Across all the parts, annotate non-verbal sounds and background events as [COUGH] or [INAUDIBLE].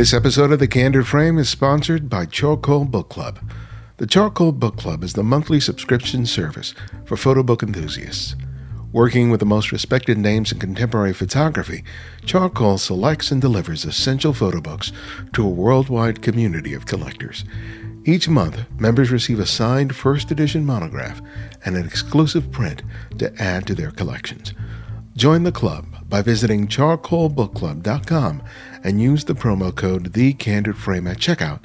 This episode of The Candid Frame is sponsored by Charcoal Book Club. The Charcoal Book Club is the monthly subscription service for photo book enthusiasts. Working with the most respected names in contemporary photography, Charcoal selects and delivers essential photo books to a worldwide community of collectors. Each month, members receive a signed first edition monograph and an exclusive print to add to their collections. Join the club by visiting charcoalbookclub.com and use the promo code TheCandidFrame at checkout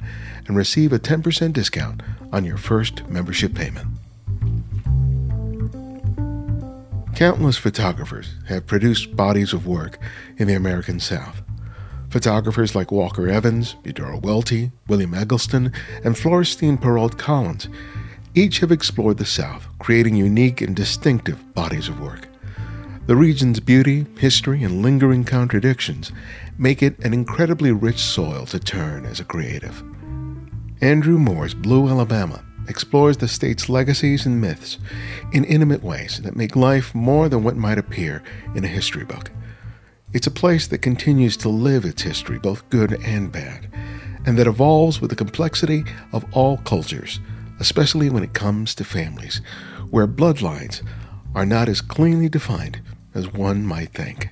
and receive a 10% discount on your first membership payment. Countless photographers have produced bodies of work in the American South. Photographers like Walker Evans, Eudora Welty, William Eggleston, and Florestine Perrault Collins each have explored the South, creating unique and distinctive bodies of work. The region's beauty, history, and lingering contradictions make it an incredibly rich soil to turn as a creative. Andrew Moore's Blue Alabama explores the state's legacies and myths in intimate ways that make life more than what might appear in a history book. It's a place that continues to live its history, both good and bad, and that evolves with the complexity of all cultures, especially when it comes to families, where bloodlines are not as cleanly defined as one might think.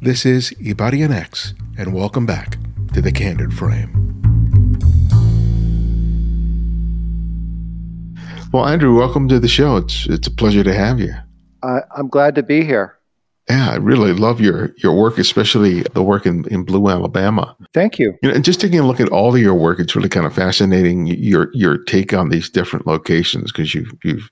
This is Ibarionex, and welcome back to The Candid Frame. Well, Andrew, welcome to the show. It's it's a pleasure to have you. Uh, I'm glad to be here. Yeah, I really love your your work, especially the work in, in Blue, Alabama. Thank you. you know, and just taking a look at all of your work, it's really kind of fascinating your your take on these different locations because you've you've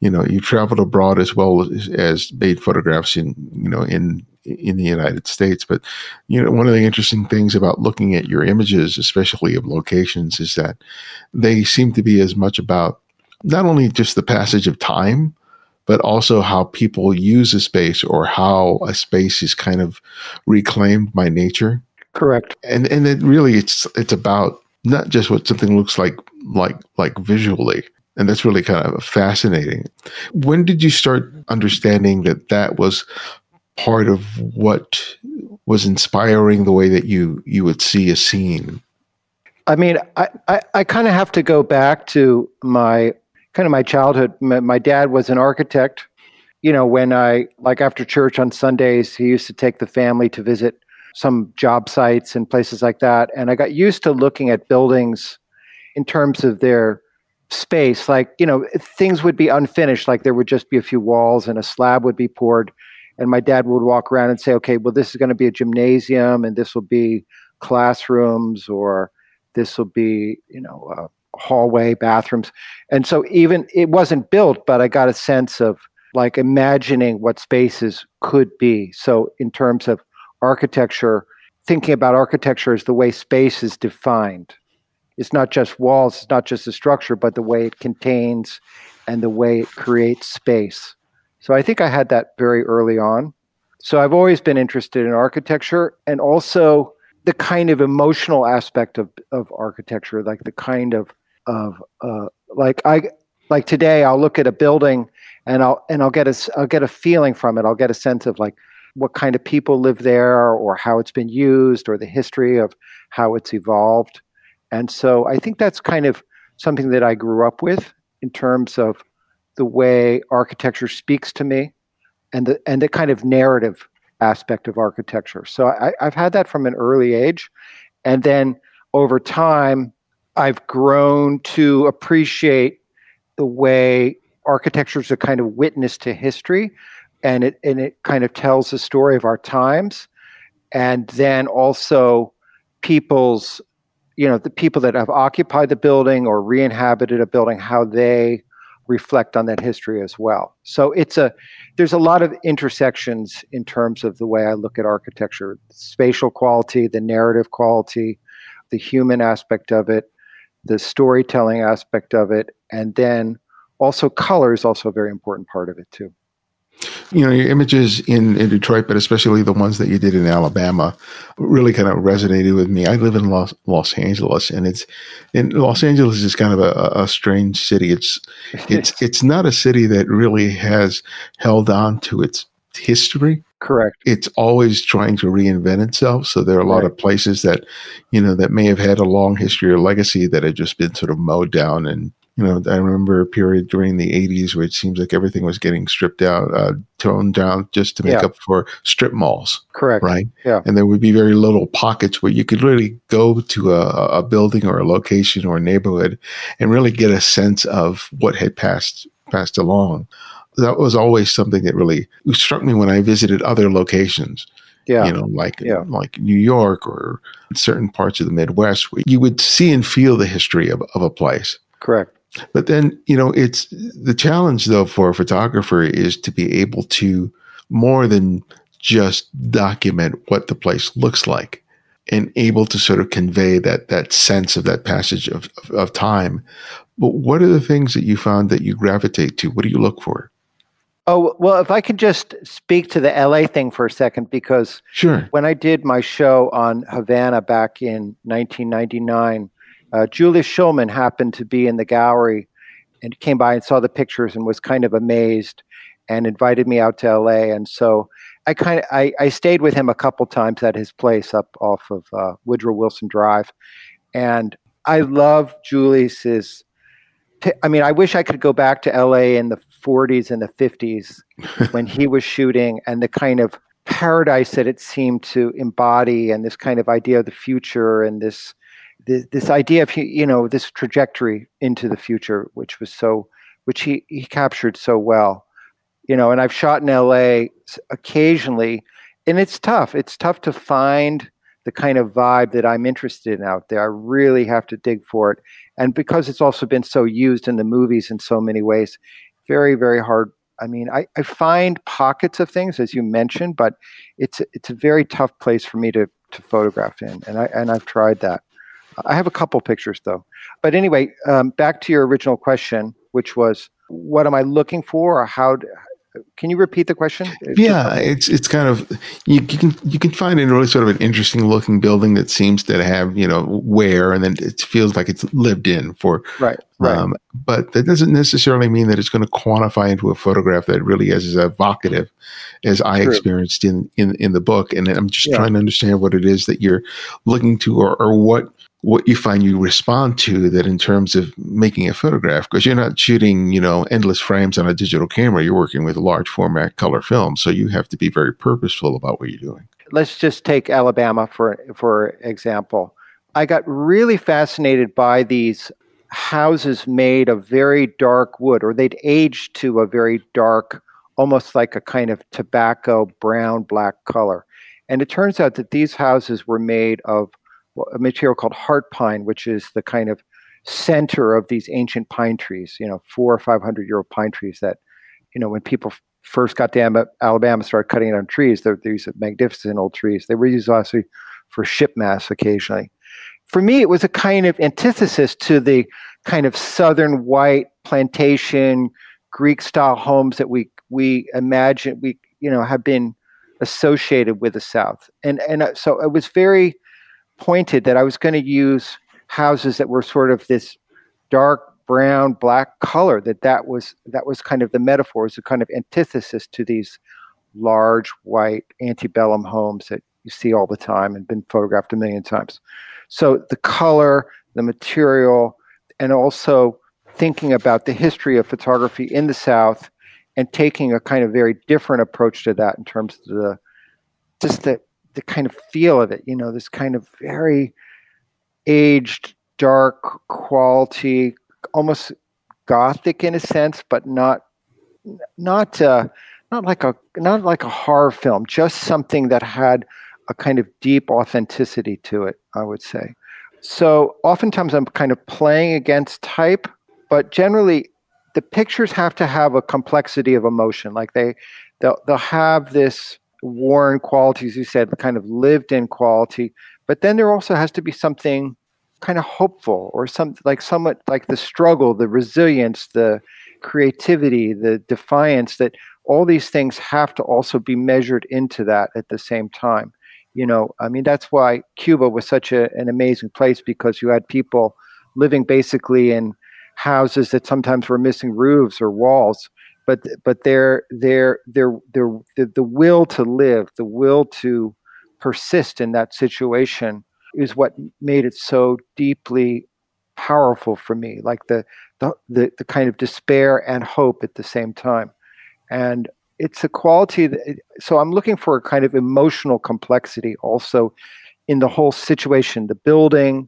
you know you've traveled abroad as well as, as made photographs in you know in in the United States. But you know, one of the interesting things about looking at your images, especially of locations, is that they seem to be as much about not only just the passage of time, but also how people use a space or how a space is kind of reclaimed by nature. Correct. And and it really it's it's about not just what something looks like like like visually. And that's really kind of fascinating. When did you start understanding that that was part of what was inspiring the way that you you would see a scene? I mean, I, I, I kind of have to go back to my kind of my childhood. My, my dad was an architect. You know, when I, like after church on Sundays, he used to take the family to visit some job sites and places like that. And I got used to looking at buildings in terms of their space. Like, you know, things would be unfinished, like there would just be a few walls and a slab would be poured. And my dad would walk around and say, okay, well, this is going to be a gymnasium and this will be classrooms or this will be, you know, uh, hallway, bathrooms. And so even it wasn't built, but I got a sense of like imagining what spaces could be. So in terms of architecture, thinking about architecture as the way space is defined. It's not just walls, it's not just the structure, but the way it contains and the way it creates space. So I think I had that very early on. So I've always been interested in architecture and also the kind of emotional aspect of, of architecture, like the kind of of uh, like I like today I'll look at a building and I'll and I'll get a I'll get a feeling from it. I'll get a sense of like what kind of people live there or how it's been used or the history of how it's evolved. And so I think that's kind of something that I grew up with in terms of the way architecture speaks to me and the and the kind of narrative aspect of architecture. So I, I've had that from an early age. And then over time, I've grown to appreciate the way architecture is a kind of witness to history and it and it kind of tells the story of our times. And then also people's you know the people that have occupied the building or re-inhabited a building how they reflect on that history as well. So it's a there's a lot of intersections in terms of the way i look at architecture spatial quality the narrative quality the human aspect of it the storytelling aspect of it, and then also color is also a very important part of it too. You know, your images in, in Detroit, but especially the ones that you did in Alabama, really kind of resonated with me. I live in Los, Los Angeles, and it's in Los Angeles is kind of a, a strange city. It's it's [LAUGHS] it's not a city that really has held on to its history. Correct. It's always trying to reinvent itself. So there are a lot right. of places that, you know, that may have had a long history or legacy that have just been sort of mowed down and you know, I remember a period during the 80s where it seems like everything was getting stripped out, uh, toned down just to make yeah. up for strip malls. Correct. Right. Yeah. And there would be very little pockets where you could really go to a, a building or a location or a neighborhood and really get a sense of what had passed passed along. That was always something that really struck me when I visited other locations. Yeah. You know, like yeah. like New York or certain parts of the Midwest, where you would see and feel the history of, of a place. Correct. But then, you know, it's the challenge though for a photographer is to be able to more than just document what the place looks like and able to sort of convey that that sense of that passage of, of, of time. But what are the things that you found that you gravitate to? What do you look for? Oh, well, if I could just speak to the LA thing for a second, because sure. when I did my show on Havana back in 1999, uh, Julius Shulman happened to be in the gallery and came by and saw the pictures and was kind of amazed and invited me out to LA. And so I kind of I, I stayed with him a couple times at his place up off of uh, Woodrow Wilson Drive, and I love Julius's. I mean, I wish I could go back to LA in the 40s and the 50s [LAUGHS] when he was shooting, and the kind of paradise that it seemed to embody, and this kind of idea of the future, and this this, this idea of you know this trajectory into the future, which was so, which he he captured so well, you know. And I've shot in L.A. occasionally, and it's tough. It's tough to find the kind of vibe that I'm interested in out there. I really have to dig for it, and because it's also been so used in the movies in so many ways, very very hard. I mean, I, I find pockets of things as you mentioned, but it's it's a very tough place for me to to photograph in, and I and I've tried that. I have a couple pictures though. But anyway, um, back to your original question, which was, what am I looking for, or how? Can you repeat the question? Yeah, it's it's kind of you, you, can you can find a really sort of an interesting looking building that seems to have you know wear, and then it feels like it's lived in for right. Right. Um, but that doesn't necessarily mean that it's going to quantify into a photograph that really is as evocative as I True. experienced in, in in the book. And I'm just yeah. trying to understand what it is that you're looking to, or, or what what you find you respond to that in terms of making a photograph because you're not shooting you know endless frames on a digital camera. You're working with large format color film so you have to be very purposeful about what you're doing. Let's just take alabama for for example. I got really fascinated by these houses made of very dark wood or they'd aged to a very dark almost like a kind of tobacco brown black color. And it turns out that these houses were made of a material called heart pine, which is the kind of center of these ancient pine trees, you know, four or 500 year old pine trees that, you know, when people first got to Alabama, started cutting down trees, they're, these magnificent old trees. They were used also for ship masts occasionally. For me, it was a kind of antithesis to the kind of southern white plantation Greek style homes that we we imagine we you know have been associated with the South, and and uh, so it was very pointed that I was going to use houses that were sort of this dark brown black color that that was that was kind of the metaphor a kind of antithesis to these large white antebellum homes that you see all the time and been photographed a million times. So the color the material and also thinking about the history of photography in the south and taking a kind of very different approach to that in terms of the just the the kind of feel of it, you know, this kind of very aged, dark quality, almost gothic in a sense, but not not uh, not like a not like a horror film, just something that had a kind of deep authenticity to it, I would say. So oftentimes I'm kind of playing against type, but generally the pictures have to have a complexity of emotion. Like they they'll they'll have this worn qualities, you said, kind of lived in quality. But then there also has to be something kind of hopeful or some like somewhat like the struggle, the resilience, the creativity, the defiance that all these things have to also be measured into that at the same time. You know, I mean, that's why Cuba was such a, an amazing place because you had people living basically in houses that sometimes were missing roofs or walls but but their their their their the, the will to live, the will to persist in that situation is what made it so deeply powerful for me like the, the the the kind of despair and hope at the same time. And it's a quality that so i'm looking for a kind of emotional complexity also in the whole situation the building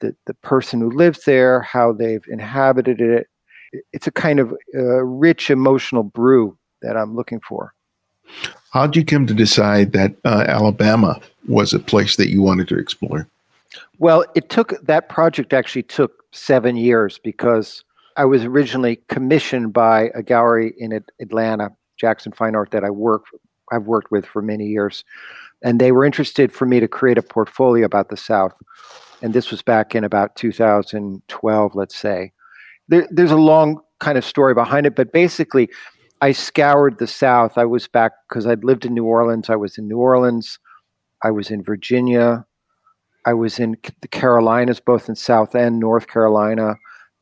the, the person who lives there how they've inhabited it it's a kind of uh, rich emotional brew that i'm looking for. How did you come to decide that uh, alabama was a place that you wanted to explore? Well it took that project actually took seven years because i was originally commissioned by a gallery in atlanta Jackson Fine Art that I work I've worked with for many years, and they were interested for me to create a portfolio about the South, and this was back in about 2012, let's say. There, there's a long kind of story behind it, but basically, I scoured the South. I was back because I'd lived in New Orleans. I was in New Orleans. I was in Virginia. I was in the Carolinas, both in South and North Carolina.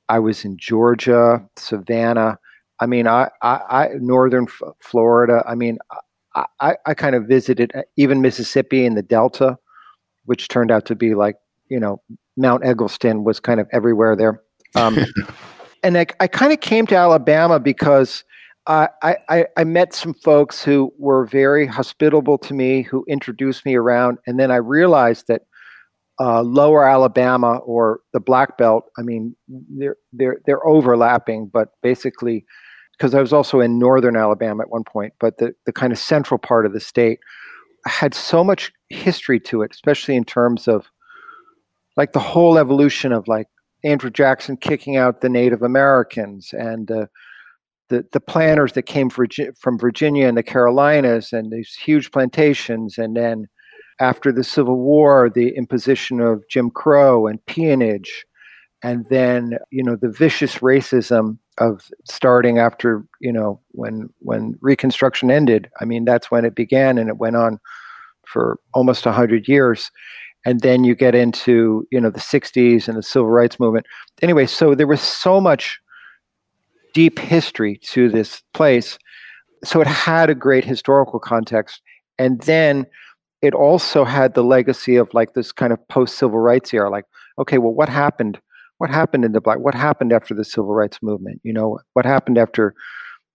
I was in Georgia, Savannah. I mean, I, I, I northern F- Florida. I mean, I, I kind of visited uh, even Mississippi and the Delta, which turned out to be like you know Mount Eggleston was kind of everywhere there. Um, [LAUGHS] and I, I kind of came to Alabama because I, I, I met some folks who were very hospitable to me, who introduced me around, and then I realized that uh, Lower Alabama or the Black Belt, I mean, they're they're they're overlapping, but basically because I was also in northern Alabama at one point, but the, the kind of central part of the state had so much history to it, especially in terms of like the whole evolution of like Andrew Jackson kicking out the Native Americans and uh, the the planters that came from Virginia and the Carolinas and these huge plantations, and then after the Civil War, the imposition of Jim Crow and peonage, and then you know the vicious racism of starting after you know when when reconstruction ended. I mean that's when it began and it went on for almost 100 years and then you get into you know the 60s and the civil rights movement. Anyway so there was so much deep history to this place so it had a great historical context. And then it also had the legacy of like this kind of post civil rights era like okay well what happened? What happened in the black what happened after the civil rights movement? You know what happened after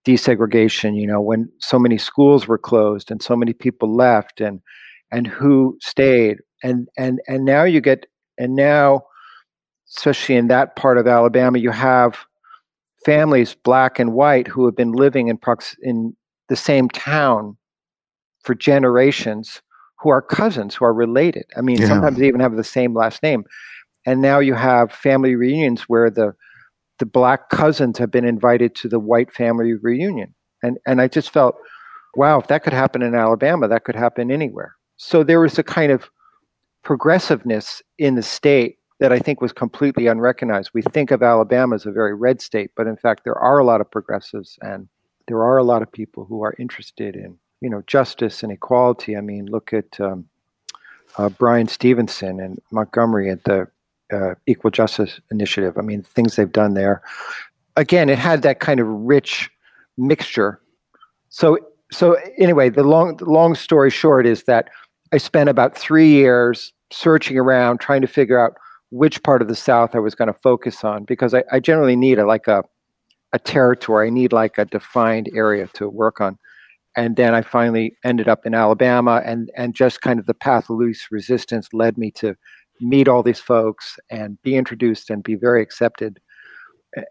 desegregation you know when so many schools were closed and so many people left and and who stayed and and and now you get and now especially in that part of Alabama you have families black and white who have been living in prox- in the same town for generations who are cousins who are related. I mean yeah. sometimes they even have the same last name. And now you have family reunions where the the black cousins have been invited to the white family reunion. And and i just felt wow if that could happen in alabama that could happen anywhere. So there was a kind of progressiveness in the state that i think was completely unrecognized we think of alabama as a very red state but in fact there are a lot of progressives and there are a lot of people who are interested in you know justice and equality i mean look at um, uh, Bryan Stevenson and Montgomery at the uh, Equal Justice Initiative. I mean, things they've done there. Again, it had that kind of rich mixture. So, so anyway, the long, the long story short is that I spent about three years searching around, trying to figure out which part of the South I was going to focus on because I, I generally need a like a a territory. I need like a defined area to work on. And then I finally ended up in Alabama, and and just kind of the path of least resistance led me to meet all these folks and be introduced and be very accepted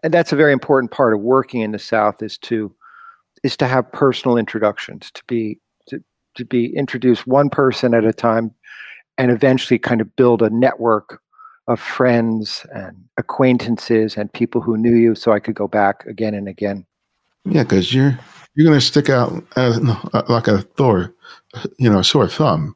and that's a very important part of working in the south is to is to have personal introductions to be to, to be introduced one person at a time and eventually kind of build a network of friends and acquaintances and people who knew you so i could go back again and again yeah because you're you're going to stick out as, like a thor you know sore thumb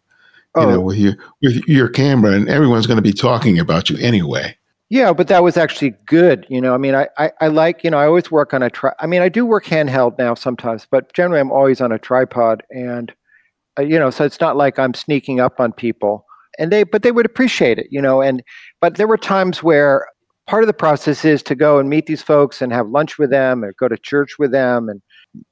oh. you know, with your with your camera, and everyone's going to be talking about you anyway. Yeah, but that was actually good. You know, I mean, I, I, I like, you know, I always work on a tri. I mean, I do work handheld now sometimes, but generally I'm always on a tripod, and uh, you know, so it's not like I'm sneaking up on people, and they, but they would appreciate it, you know. And but there were times where part of the process is to go and meet these folks and have lunch with them or go to church with them and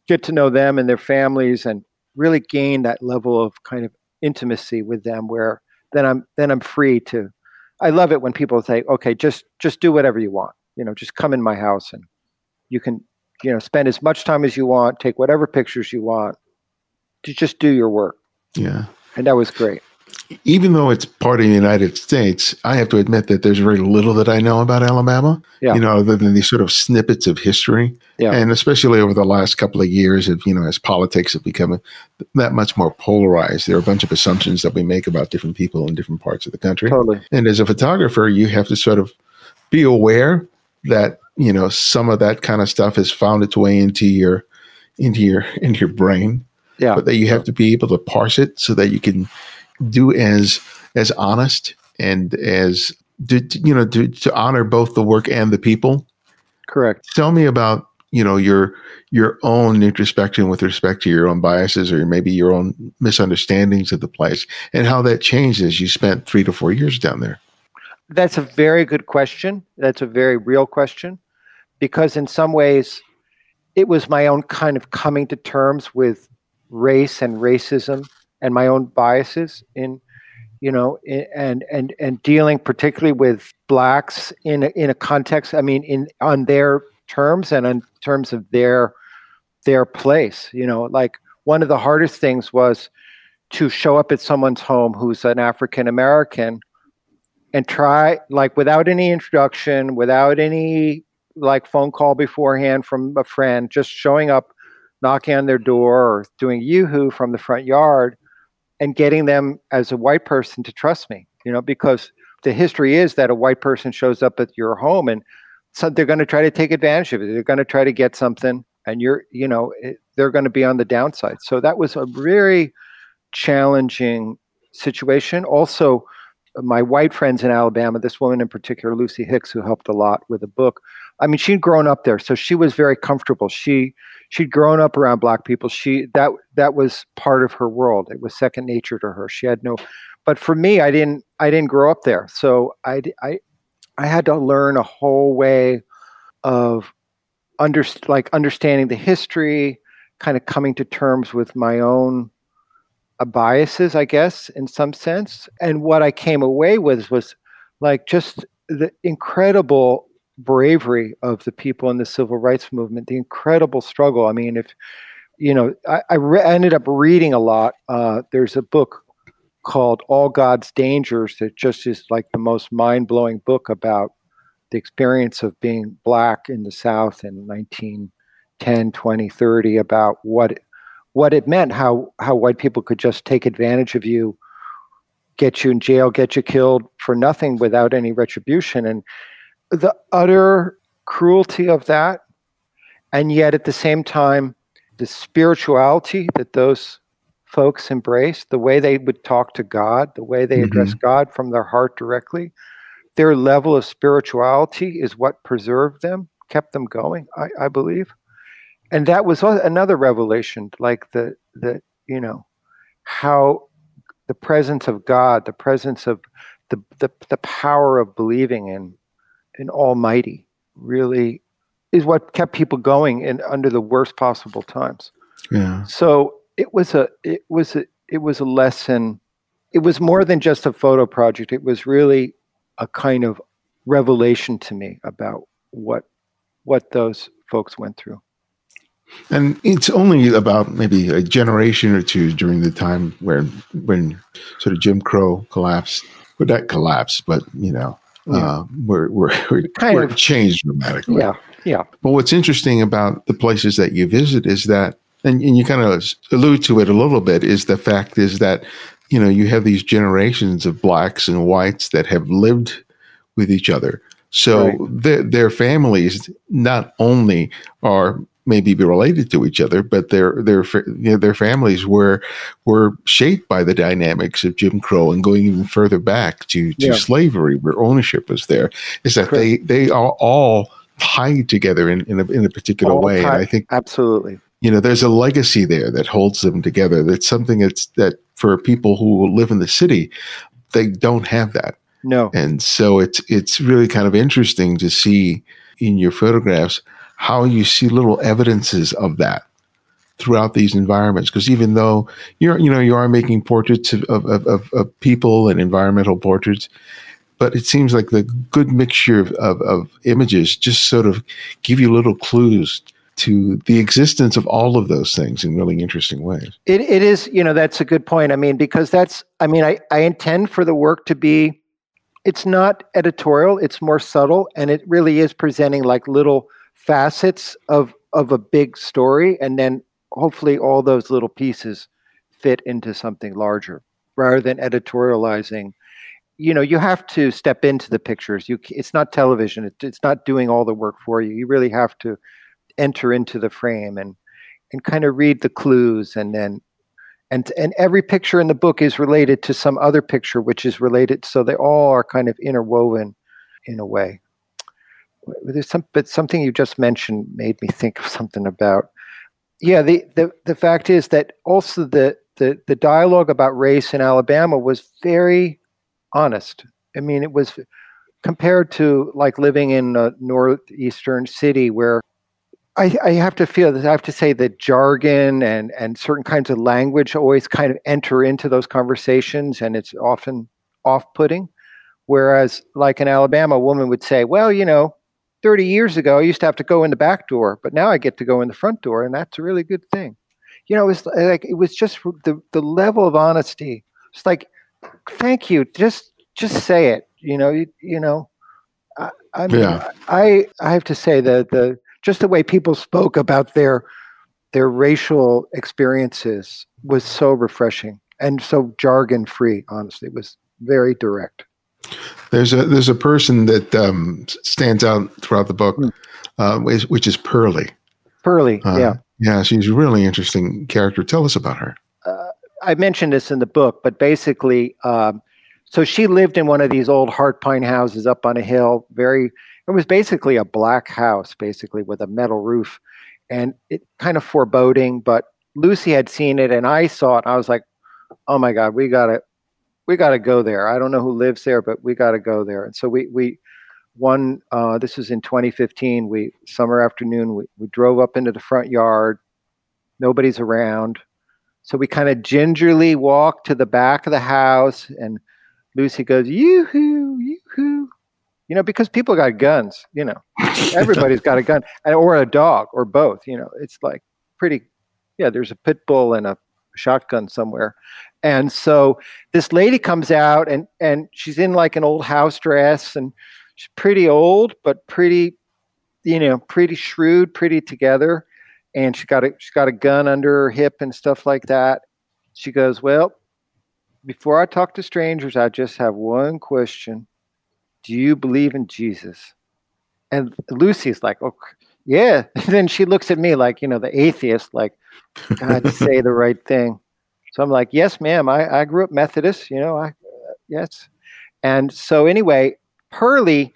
get to know them and their families and really gain that level of kind of intimacy with them where then I'm then I'm free to I love it when people say, okay, just just do whatever you want. You know, just come in my house and you can, you know, spend as much time as you want, take whatever pictures you want, to just do your work. Yeah. And that was great even though it's part of the United States, I have to admit that there's very little that I know about Alabama. Yeah. You know, other than these sort of snippets of history. Yeah. And especially over the last couple of years of, you know, as politics have become that much more polarized, there are a bunch of assumptions that we make about different people in different parts of the country. Totally. And as a photographer, you have to sort of be aware that, you know, some of that kind of stuff has found its way into your into your into your brain. Yeah. But that you have to be able to parse it so that you can do as as honest and as to, you know to, to honor both the work and the people. Correct. Tell me about you know your your own introspection with respect to your own biases or maybe your own misunderstandings of the place and how that changed as you spent three to four years down there. That's a very good question. That's a very real question because in some ways it was my own kind of coming to terms with race and racism and my own biases in you know and and and dealing particularly with blacks in a, in a context i mean in on their terms and in terms of their their place you know like one of the hardest things was to show up at someone's home who's an african american and try like without any introduction without any like phone call beforehand from a friend just showing up knocking on their door or doing yoo-hoo from the front yard and getting them as a white person to trust me, you know, because the history is that a white person shows up at your home and so they're going to try to take advantage of it. They're going to try to get something and you're, you know, it, they're going to be on the downside. So that was a very challenging situation. Also, my white friends in Alabama, this woman in particular, Lucy Hicks, who helped a lot with the book. I mean, she'd grown up there, so she was very comfortable. She she'd grown up around black people. She that that was part of her world. It was second nature to her. She had no, but for me, I didn't I didn't grow up there, so I I I had to learn a whole way of under like understanding the history, kind of coming to terms with my own uh, biases, I guess, in some sense. And what I came away with was like just the incredible bravery of the people in the civil rights movement, the incredible struggle. I mean, if you know, I, I re- ended up reading a lot. Uh, there's a book called All God's Dangers that just is like the most mind blowing book about the experience of being black in the South in 1910, 20, 30, about what what it meant, how how white people could just take advantage of you, get you in jail, get you killed for nothing without any retribution, and the utter cruelty of that, and yet at the same time, the spirituality that those folks embrace, the way they would talk to God, the way they mm-hmm. address God from their heart directly, their level of spirituality is what preserved them, kept them going, I, I believe. And that was another revelation, like the the you know how the presence of God, the presence of the the, the power of believing in an almighty really is what kept people going in under the worst possible times. Yeah. So it was a it was a it was a lesson. It was more than just a photo project. It was really a kind of revelation to me about what what those folks went through. And it's only about maybe a generation or two during the time where when sort of Jim Crow collapsed. But that collapsed, but you know, yeah. uh, where where, [LAUGHS] where it changed dramatically. Yeah, yeah. But what's interesting about the places that you visit is that, and, and you kind of allude to it a little bit, is the fact is that you know you have these generations of blacks and whites that have lived with each other. So right. their, their families not only are maybe be related to each other, but their their you know, their families were were shaped by the dynamics of Jim Crow and going even further back to to yeah. slavery, where ownership was there. Is that Correct. they they are all tied together in in a, in a particular all way, tied, and I think absolutely. You know, there's a legacy there that holds them together. That's something that's that for people who live in the city, they don't have that. No. And so it's it's really kind of interesting to see in your photographs how you see little evidences of that throughout these environments. Because even though you're you know you are making portraits of, of, of, of, people and environmental portraits, but it seems like the good mixture of, of, of images just sort of give you little clues to the existence of all of those things in really interesting ways. It, it is, you know, that's a good point. I mean, because that's, I mean, I, I intend for the work to be, it's not editorial, it's more subtle, and it really is presenting like little facets of, of a big story. And then hopefully all those little pieces fit into something larger rather than editorializing. You know you have to step into the pictures. You it's not television. It, it's not doing all the work for you. You really have to enter into the frame and and kind of read the clues and then and and every picture in the book is related to some other picture which is related so they all are kind of interwoven in a way there's some but something you just mentioned made me think of something about yeah the the, the fact is that also the the the dialogue about race in alabama was very honest i mean it was compared to like living in a northeastern city where I, I, have to feel that I have to say that jargon and, and certain kinds of language always kind of enter into those conversations, and it's often off putting. Whereas, like in Alabama, a woman would say, Well, you know, 30 years ago, I used to have to go in the back door, but now I get to go in the front door, and that's a really good thing. You know, it was like it was just the, the level of honesty. It's like, thank you, just just say it. You know, you, you know. I, I mean, yeah. I I have to say that the just the way people spoke about their their racial experiences was so refreshing and so jargon free. Honestly, it was very direct. There's a there's a person that um, stands out throughout the book, mm. uh, which is Pearlie. Pearlie, uh, yeah, yeah, she's a really interesting character. Tell us about her. Uh, I mentioned this in the book, but basically, um, so she lived in one of these old heart pine houses up on a hill, very it was basically a black house, basically with a metal roof, and it kind of foreboding. But Lucy had seen it, and I saw it. And I was like, "Oh my God, we gotta, we gotta go there." I don't know who lives there, but we gotta go there. And so we we one. Uh, this was in 2015. We summer afternoon. We we drove up into the front yard. Nobody's around, so we kind of gingerly walked to the back of the house, and Lucy goes, "Yoo-hoo, yoo-hoo." you know, because people got guns, you know, [LAUGHS] everybody's got a gun or a dog or both, you know, it's like pretty, yeah, there's a pit bull and a shotgun somewhere. And so this lady comes out and, and she's in like an old house dress and she's pretty old, but pretty, you know, pretty shrewd, pretty together. And she got a, she's got a gun under her hip and stuff like that. She goes, well, before I talk to strangers, I just have one question do you believe in Jesus? And Lucy's like, oh, yeah. And [LAUGHS] then she looks at me like, you know, the atheist, like, God, say the right thing. So I'm like, yes, ma'am. I, I grew up Methodist, you know, I, uh, yes. And so anyway, Pearlie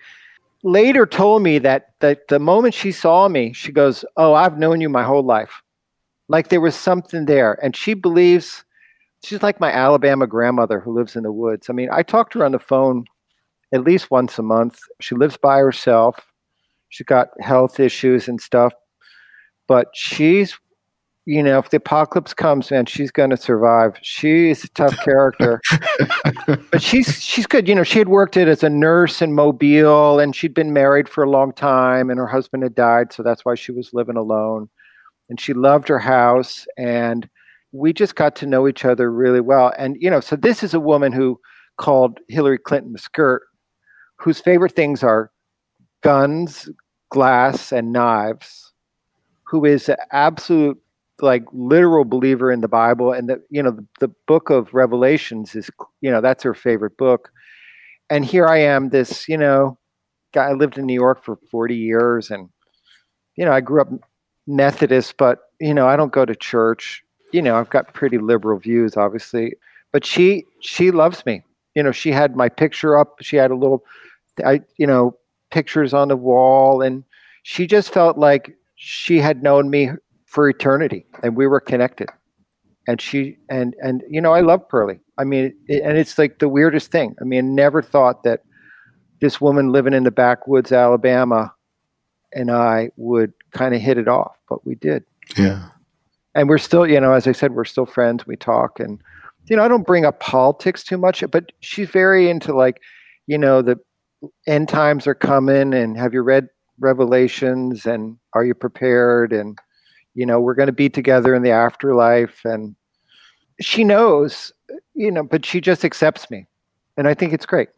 later told me that, that the moment she saw me, she goes, oh, I've known you my whole life. Like there was something there. And she believes, she's like my Alabama grandmother who lives in the woods. I mean, I talked to her on the phone at least once a month. She lives by herself. She's got health issues and stuff, but she's, you know, if the apocalypse comes, man, she's going to survive. She's a tough character, [LAUGHS] but she's she's good. You know, she had worked it as a nurse in Mobile, and she'd been married for a long time, and her husband had died, so that's why she was living alone. And she loved her house, and we just got to know each other really well. And you know, so this is a woman who called Hillary Clinton the skirt whose favorite things are guns, glass, and knives, who is an absolute like literal believer in the Bible and the you know the, the book of Revelations is you know that's her favorite book. And here I am, this, you know, guy I lived in New York for 40 years and you know, I grew up Methodist, but you know, I don't go to church. You know, I've got pretty liberal views, obviously. But she she loves me. You know, she had my picture up. She had a little I, you know, pictures on the wall, and she just felt like she had known me for eternity, and we were connected. and she and and you know I love Pearlie. I mean, it, and it's like the weirdest thing. I mean, never thought that this woman living in the backwoods, Alabama, and I would kind of hit it off, but we did. Yeah. And we're still, you know, as I said, we're still friends. We talk, and you know, I don't bring up politics too much, but she's very into like, you know, the end times are coming, and have you read Revelations, and are you prepared, and you know, we're going to be together in the afterlife, and she knows, you know, but she just accepts me, and I think it's great.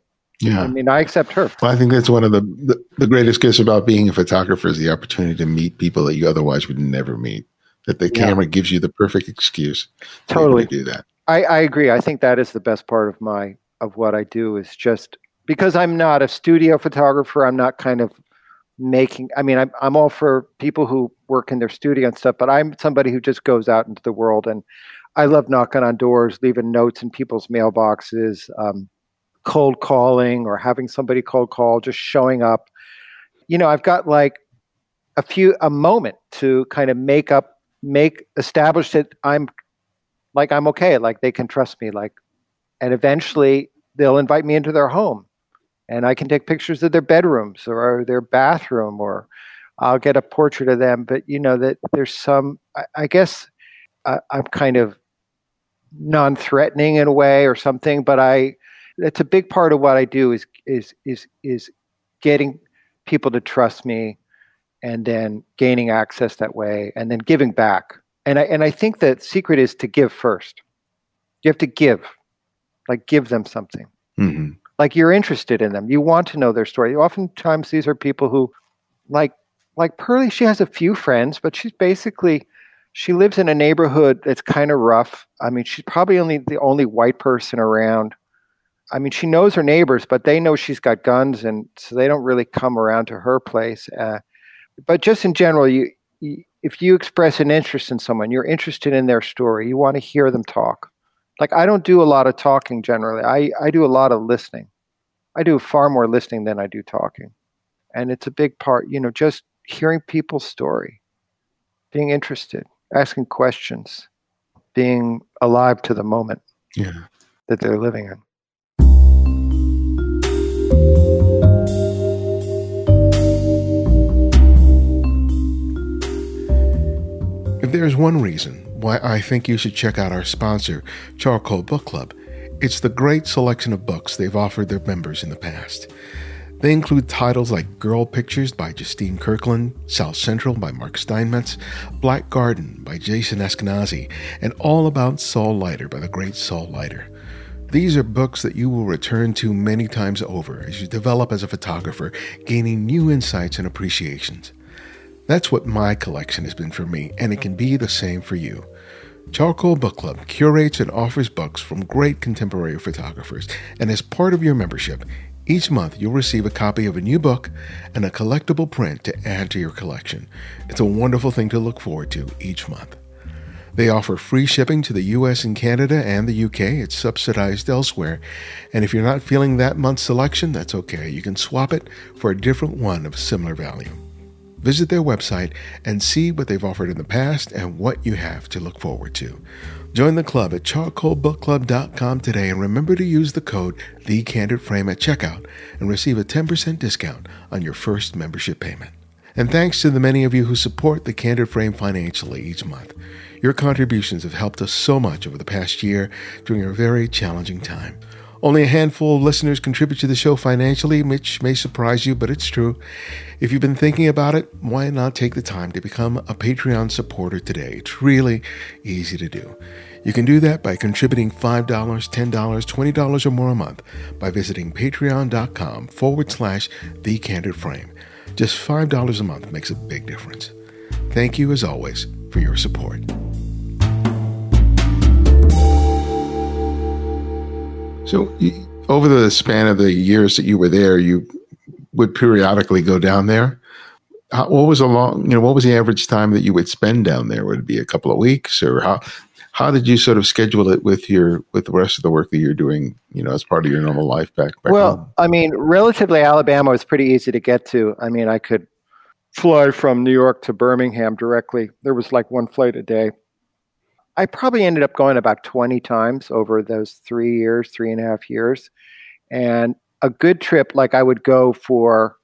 Yeah. I mean, I accept her. Well, I think that's one of the, the, the greatest gifts about being a photographer is the opportunity to meet people that you otherwise would never meet. That the camera yeah. gives you the perfect excuse to totally do that. I, I agree. I think that is the best part of my of what I do is just because I'm not a studio photographer. I'm not kind of making. I mean, I'm I'm all for people who work in their studio and stuff, but I'm somebody who just goes out into the world and I love knocking on doors, leaving notes in people's mailboxes. Um, cold calling or having somebody cold call, just showing up. You know, I've got like a few a moment to kind of make up make establish that I'm like I'm okay, like they can trust me, like and eventually they'll invite me into their home and I can take pictures of their bedrooms or their bathroom or I'll get a portrait of them. But you know that there's some I, I guess I, I'm kind of non-threatening in a way or something, but I that's a big part of what I do is is is is getting people to trust me and then gaining access that way and then giving back. And I and I think the secret is to give first. You have to give. Like give them something. Mm-hmm. Like you're interested in them. You want to know their story. Oftentimes these are people who like like Pearlie, she has a few friends, but she's basically she lives in a neighborhood that's kind of rough. I mean, she's probably only the only white person around I mean, she knows her neighbors, but they know she's got guns, and so they don't really come around to her place. Uh, but just in general, you, you, if you express an interest in someone, you're interested in their story. You want to hear them talk. Like I don't do a lot of talking generally. I, I do a lot of listening. I do far more listening than I do talking, and it's a big part. You know, just hearing people's story, being interested, asking questions, being alive to the moment yeah. that they're living in. If there's one reason why I think you should check out our sponsor, Charcoal Book Club, it's the great selection of books they've offered their members in the past. They include titles like Girl Pictures by Justine Kurland, South Central by Mark Steinmetz, Black Garden by Jason Eskenazi, and All About Saul Leiter by the great Saul Leiter. These are books that you will return to many times over as you develop as a photographer, gaining new insights and appreciations. That's what my collection has been for me, and it can be the same for you. Charcoal Book Club curates and offers books from great contemporary photographers, and as part of your membership, each month you'll receive a copy of a new book and a collectible print to add to your collection. It's a wonderful thing to look forward to each month. They offer free shipping to the US and Canada and the UK. It's subsidized elsewhere. And if you're not feeling that month's selection, that's okay. You can swap it for a different one of similar value. Visit their website and see what they've offered in the past and what you have to look forward to. Join the club at charcoalbookclub.com today and remember to use the code TheCandidFrame at checkout and receive a 10% discount on your first membership payment. And thanks to the many of you who support the Candid Frame financially each month. Your contributions have helped us so much over the past year during a very challenging time. Only a handful of listeners contribute to the show financially, which may surprise you, but it's true. If you've been thinking about it, why not take the time to become a Patreon supporter today? It's really easy to do. You can do that by contributing $5, $10, $20 or more a month by visiting patreon.com forward slash the candid frame. Just $5 a month makes a big difference. Thank you, as always, for your support. So, over the span of the years that you were there, you would periodically go down there. How, what was a long, you know, what was the average time that you would spend down there? Would it be a couple of weeks, or how? How did you sort of schedule it with your with the rest of the work that you're doing, you know, as part of your normal life back? back well, home? I mean, relatively, Alabama was pretty easy to get to. I mean, I could fly from New York to Birmingham directly. There was like one flight a day. I probably ended up going about 20 times over those three years, three and a half years. And a good trip, like I would go for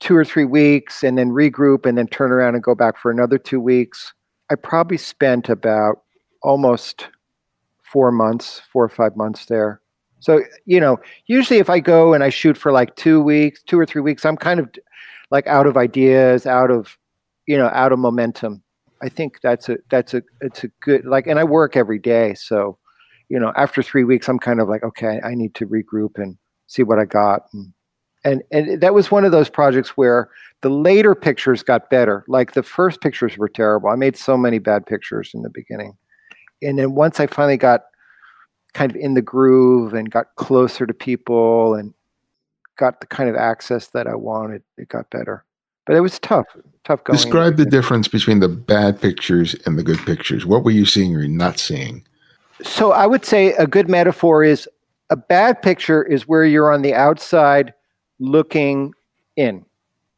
two or three weeks and then regroup and then turn around and go back for another two weeks. I probably spent about almost four months, four or five months there. So, you know, usually if I go and I shoot for like two weeks, two or three weeks, I'm kind of like out of ideas, out of, you know, out of momentum. I think that's a that's a it's a good like, and I work every day, so you know, after three weeks, I'm kind of like, okay, I need to regroup and see what I got, and and and that was one of those projects where the later pictures got better. Like the first pictures were terrible. I made so many bad pictures in the beginning, and then once I finally got kind of in the groove and got closer to people and got the kind of access that I wanted, it got better. But it was tough, tough going. Describe the difference between the bad pictures and the good pictures. What were you seeing or not seeing? So I would say a good metaphor is a bad picture is where you're on the outside looking in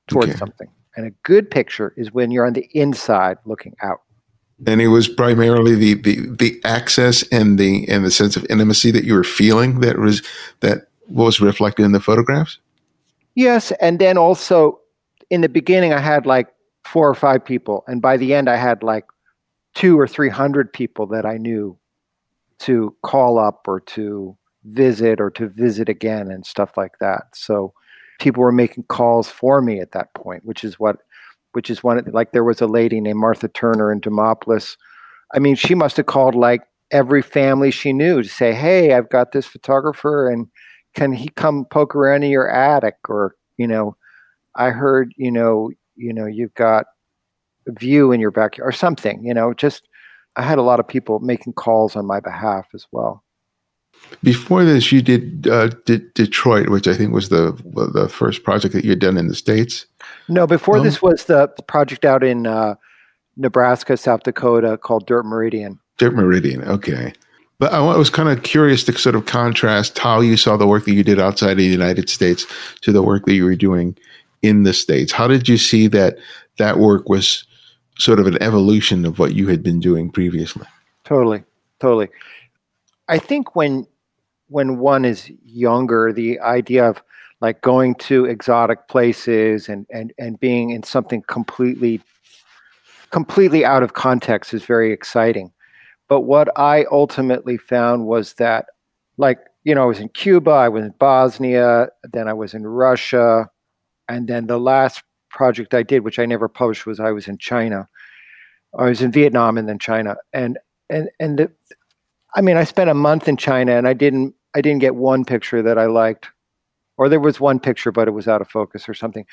towards okay. something. And a good picture is when you're on the inside looking out. And it was primarily the, the, the access and the and the sense of intimacy that you were feeling that was that was reflected in the photographs? Yes, and then also in the beginning, I had like four or five people, and by the end, I had like two or three hundred people that I knew to call up or to visit or to visit again and stuff like that. So people were making calls for me at that point, which is what, which is one like there was a lady named Martha Turner in Demopolis. I mean, she must have called like every family she knew to say, "Hey, I've got this photographer, and can he come poke around in your attic?" Or you know, I heard, you know, you know, you've got a view in your backyard or something, you know, just I had a lot of people making calls on my behalf as well. Before this, you did, uh, did Detroit, which I think was the the first project that you had done in the states. No, before um, this was the project out in uh, Nebraska, South Dakota, called Dirt Meridian. Dirt Meridian, okay. But I was kind of curious to sort of contrast how you saw the work that you did outside of the United States to the work that you were doing in the states? How did you see that that work was sort of an evolution of what you had been doing previously? Totally totally. I think when when one is younger the idea of like going to exotic places and and and being in something completely completely out of context is very exciting. But what i ultimately found was that like you know i was in cuba i was in bosnia then i was in russia and then the last project I did, which I never published, was I was in China. I was in Vietnam and then China, and and and the, I mean, I spent a month in China, and I didn't I didn't get one picture that I liked, or there was one picture, but it was out of focus or something.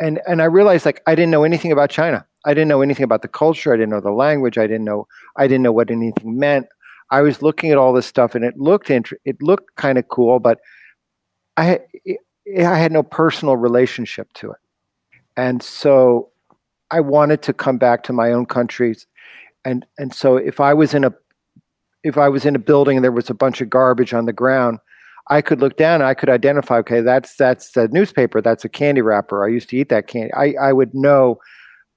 And and I realized like I didn't know anything about China. I didn't know anything about the culture. I didn't know the language. I didn't know I didn't know what anything meant. I was looking at all this stuff, and it looked int- it looked kind of cool, but I I had no personal relationship to it. And so I wanted to come back to my own countries. And, and so if I was in a if I was in a building and there was a bunch of garbage on the ground, I could look down and I could identify, okay, that's that's a newspaper, that's a candy wrapper. I used to eat that candy. I, I would know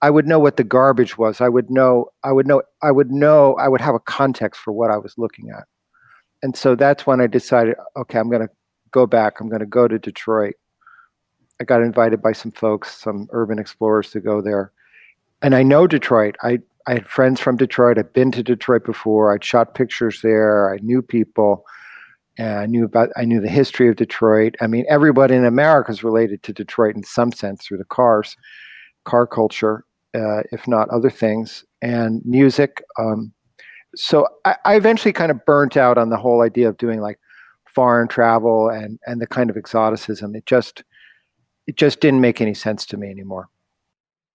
I would know what the garbage was. I would know I would know I would know I would have a context for what I was looking at. And so that's when I decided, okay, I'm gonna go back. I'm going to go to Detroit. I got invited by some folks, some urban explorers to go there. And I know Detroit. I, I had friends from Detroit. I'd been to Detroit before. I'd shot pictures there. I knew people. And I knew about I knew the history of Detroit. I mean, everybody in America is related to Detroit in some sense through the cars, car culture, uh, if not other things, and music. Um, so I, I eventually kind of burnt out on the whole idea of doing like foreign travel and and the kind of exoticism it just it just didn't make any sense to me anymore.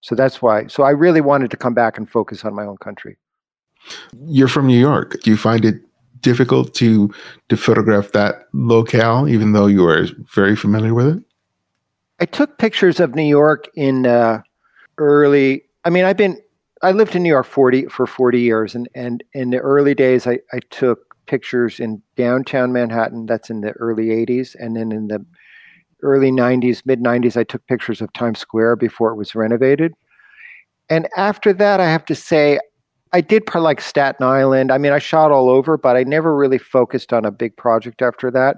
So that's why so i really wanted to come back and focus on my own country. You're from new york. Do you find it difficult to to photograph that locale even though you are very familiar with it? I took pictures of new york in uh, early i mean i've been i lived in new york 40 for 40 years and and in the early days i, I took pictures in downtown Manhattan. That's in the early 80s. And then in the early 90s, mid 90s, I took pictures of Times Square before it was renovated. And after that, I have to say, I did probably like Staten Island. I mean, I shot all over, but I never really focused on a big project after that.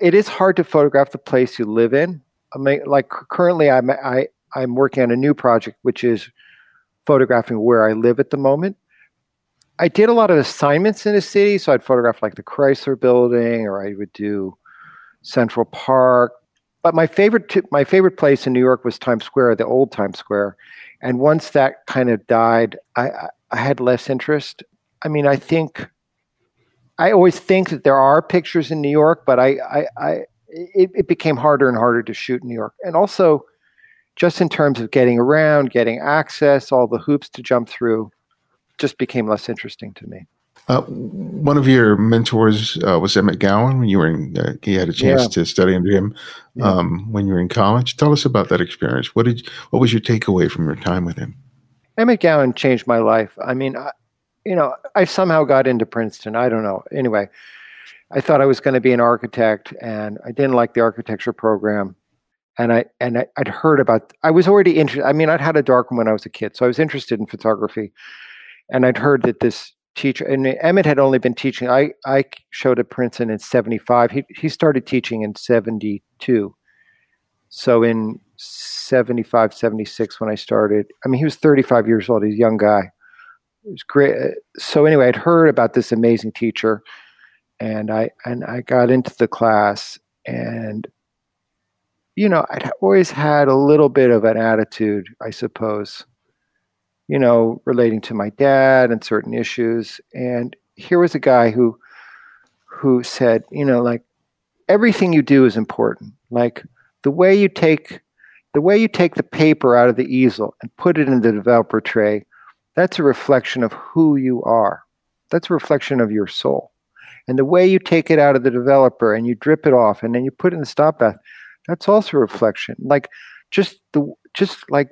It is hard to photograph the place you live in. I mean, like currently, I'm I I'm working on a new project, which is photographing where I live at the moment. I did a lot of assignments in the city, so I'd photograph like the Chrysler Building, or I would do Central Park. But my favorite t- my favorite place in New York was Times Square, the old Times Square. And once that kind of died, I, I had less interest. I mean, I think I always think that there are pictures in New York, but I, I, I it, it became harder and harder to shoot in New York. And also, just in terms of getting around, getting access, all the hoops to jump through, just became less interesting to me. Uh, one of your mentors uh, was Emmet Gowin when you were in. Uh, he had a chance yeah. to study under him um, yeah. when you were in college. Tell us about that experience. What did what was your takeaway from your time with him? Emmet Gowin changed my life. I mean, I, you know, I somehow got into Princeton. I don't know. Anyway, I thought I was going to be an architect, and I didn't like the architecture program. And I and I, would heard about. I was already interested. I mean, I'd had a darkroom when I was a kid, so I was interested in photography. And I'd heard that this teacher and Emmet had only been teaching. I I showed at Princeton in '75. He he started teaching in '72. So in 75, 76 when I started. I mean, he was 35 years old. He's a young guy. It was great. Uh, so anyway, I'd heard about this amazing teacher, and I and I got into the class, and you know, I'd always had a little bit of an attitude, I suppose you know, relating to my dad and certain issues. And here was a guy who who said, you know, like everything you do is important. Like the way you take the way you take the paper out of the easel and put it in the developer tray, that's a reflection of who you are. That's a reflection of your soul. And the way you take it out of the developer and you drip it off and then you put it in the stop bath, that's also a reflection. Like just the just like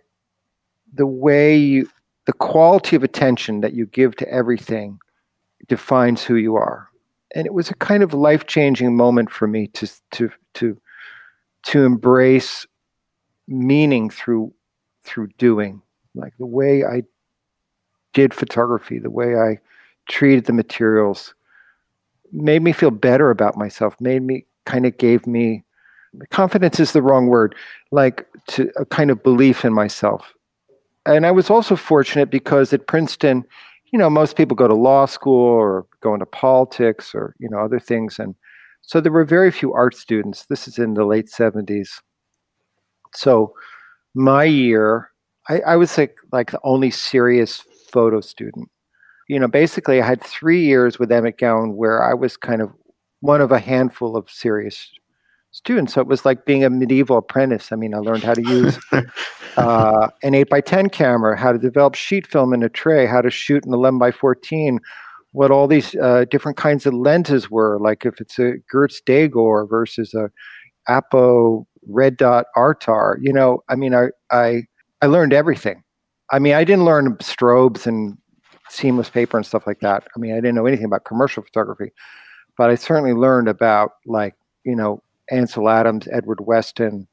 the way you the quality of attention that you give to everything defines who you are. And it was a kind of life changing moment for me to to to to embrace meaning through through doing. Like the way I did photography, the way I treated the materials made me feel better about myself, made me kind of gave me confidence is the wrong word, like to a kind of belief in myself and I was also fortunate because at Princeton, you know, most people go to law school or go into politics or, you know, other things. And so there were very few art students. This is in the late 70s. So my year, I, I was like, like the only serious photo student. You know, basically, I had three years with Emmet Gowin where I was kind of one of a handful of serious students. So it was like being a medieval apprentice. I mean, I learned how to use [LAUGHS] uh, an 8 by 10 camera, how to develop sheet film in a tray, how to shoot an 11 by 14, what all these uh, different kinds of lenses were, like if it's a Goerz Dagor versus a Apo red dot Artar. You know, I mean, I, I, I learned everything. I mean, I didn't learn strobes and seamless paper and stuff like that. I mean, I didn't know anything about commercial photography, but I certainly learned about like, you know, Ansel Adams, Edward Weston